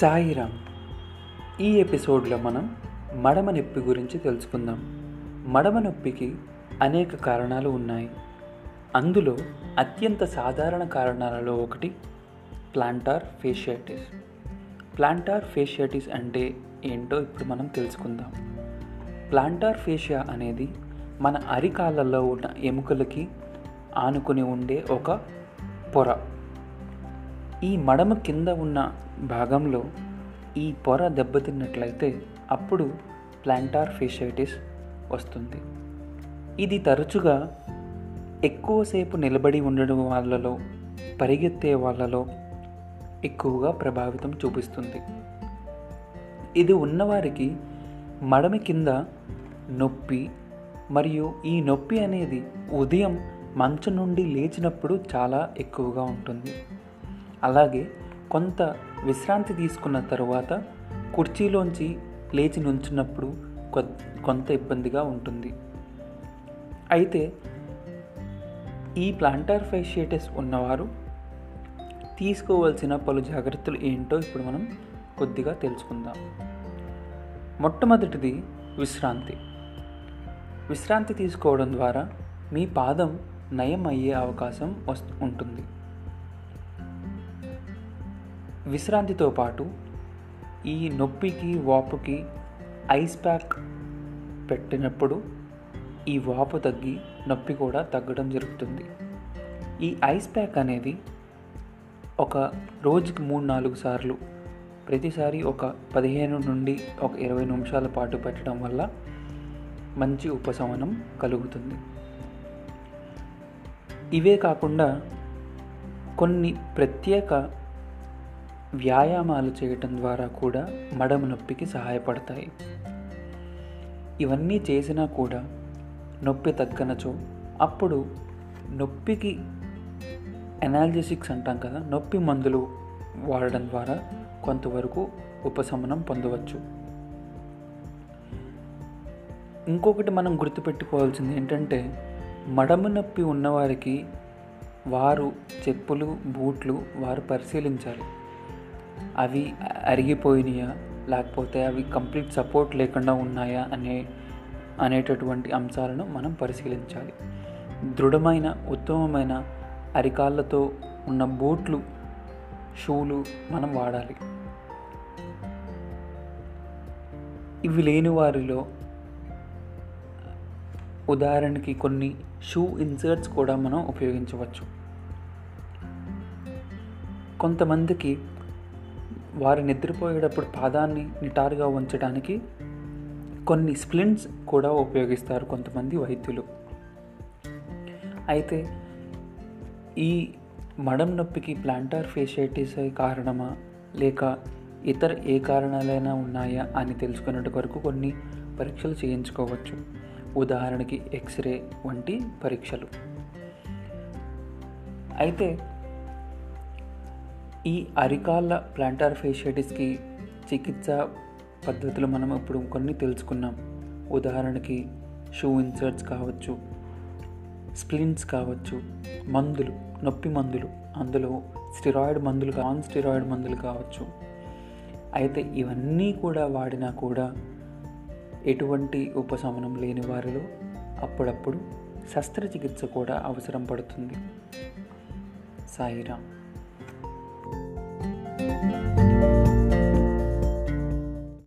సాయిరామ్. ఈ ఎపిసోడ్లో మనం మడమ నొప్పి గురించి తెలుసుకుందాం. మడమ నొప్పికి అనేక కారణాలు ఉన్నాయి. అందులో అత్యంత సాధారణ కారణాలలో ఒకటి ప్లాంటార్ ఫేషియాటిస్. ప్లాంటార్ ఫేషియాటిస్ అంటే ఏంటో ఇప్పుడు మనం తెలుసుకుందాం. ప్లాంటార్ ఫేషియా అనేది మన అరికాళ్ళల్లో ఉన్న ఎముకలకి ఆనుకుని ఉండే ఒక పొర. ఈ మడమ కింద ఉన్న భాగంలో ఈ పొర దెబ్బతిన్నట్లయితే అప్పుడు ప్లాంటార్ ఫేషియటిస్ వస్తుంది. ఇది తరచుగా ఎక్కువసేపు నిలబడి ఉండడం వాళ్ళలో పరిగెత్తే వాళ్ళలో ఎక్కువగా ప్రభావితం చూపిస్తుంది. ఇది ఉన్నవారికి మడమ కింద నొప్పి మరియు ఈ నొప్పి అనేది ఉదయం మంచం నుండి లేచినప్పుడు చాలా ఎక్కువగా ఉంటుంది. అలాగే కొంత విశ్రాంతి తీసుకున్న తరువాత కుర్చీలోంచి లేచి నుంచున్నప్పుడు కొంత ఇబ్బందిగా ఉంటుంది. అయితే ఈ ప్లాంటార్ ఫైషియటిస్ ఉన్నవారు తీసుకోవాల్సిన పలు జాగ్రత్తలు ఏంటో ఇప్పుడు మనం కొద్దిగా తెలుసుకుందాం. మొట్టమొదటిది విశ్రాంతి. విశ్రాంతి తీసుకోవడం ద్వారా మీ పాదం నయం అయ్యే అవకాశం వస్తు ఉంటుంది. విశ్రాంతితో పాటు ఈ నొప్పికి వాపుకి ఐస్ ప్యాక్ పెట్టినప్పుడు ఈ వాపు తగ్గి నొప్పి కూడా తగ్గడం జరుగుతుంది. ఈ ఐస్ ప్యాక్ అనేది ఒక రోజుకి మూడు నాలుగు సార్లు ప్రతిసారి ఒక పదిహేను నుండి ఒక ఇరవై నిమిషాల పాటు పెట్టడం వల్ల మంచి ఉపశమనం కలుగుతుంది. ఇవే కాకుండా కొన్ని ప్రత్యేక వ్యాయామాలు చేయటం ద్వారా కూడా మడమ నొప్పికి సహాయపడతాయి. ఇవన్నీ చేసినా కూడా నొప్పి తగ్గనచో అప్పుడు నొప్పికి ఎనాల్జెసిక్స్ అంటాం కదా నొప్పి మందులు వాడడం ద్వారా కొంతవరకు ఉపశమనం పొందవచ్చు. ఇంకొకటి మనం గుర్తుపెట్టుకోవాల్సింది ఏంటంటే మడమ నొప్పి ఉన్నవారికి వారు చెప్పులు బూట్లు వారు పరిశీలించాలి. అవి అరిగిపోయినాయా? లేకపోతే అవి కంప్లీట్ సపోర్ట్ లేకుండా ఉన్నాయా అనే అనేటటువంటి అంశాలను మనం పరిశీలించాలి. దృఢమైన ఉత్తమమైన అరికాళ్ళతో ఉన్న బూట్లు షూలు మనం వాడాలి. ఇవి లేని వారిలో ఉదాహరణకి కొన్ని షూ ఇన్సర్ట్స్ కూడా మనం ఉపయోగించవచ్చు. కొంతమందికి వారు నిద్రపోయేటప్పుడు పాదాన్ని నిటారుగా ఉంచడానికి కొన్ని స్ప్లింట్స్ కూడా ఉపయోగిస్తారు కొంతమంది వైద్యులు. అయితే ఈ మడం నొప్పికి ప్లాంటార్ ఫేషియటిస్ కారణమా లేక ఇతర ఏ కారణాలైనా ఉన్నాయా అని తెలుసుకున్నట్టు వరకు కొన్ని పరీక్షలు చేయించుకోవచ్చు. ఉదాహరణకి ఎక్స్రే వంటి పరీక్షలు. అయితే ఈ అరికాళ్ళ ప్లాంటార్ ఫేషియటిస్కి చికిత్స పద్ధతులు మనం ఇప్పుడు కొన్ని తెలుసుకున్నాం. ఉదాహరణకి షూ ఇన్సర్ట్స్ కావచ్చు స్ప్లిన్స్ కావచ్చు మందులు నొప్పి మందులు అందులో స్టిరాయిడ్ మందులు నాన్ స్టిరాయిడ్ మందులు కావచ్చు. అయితే ఇవన్నీ కూడా వాడినా కూడా ఎటువంటి ఉపశమనం లేని వారిలో అప్పుడప్పుడు శస్త్రచికిత్స కూడా అవసరం పడుతుంది. సాయిరామ్. Música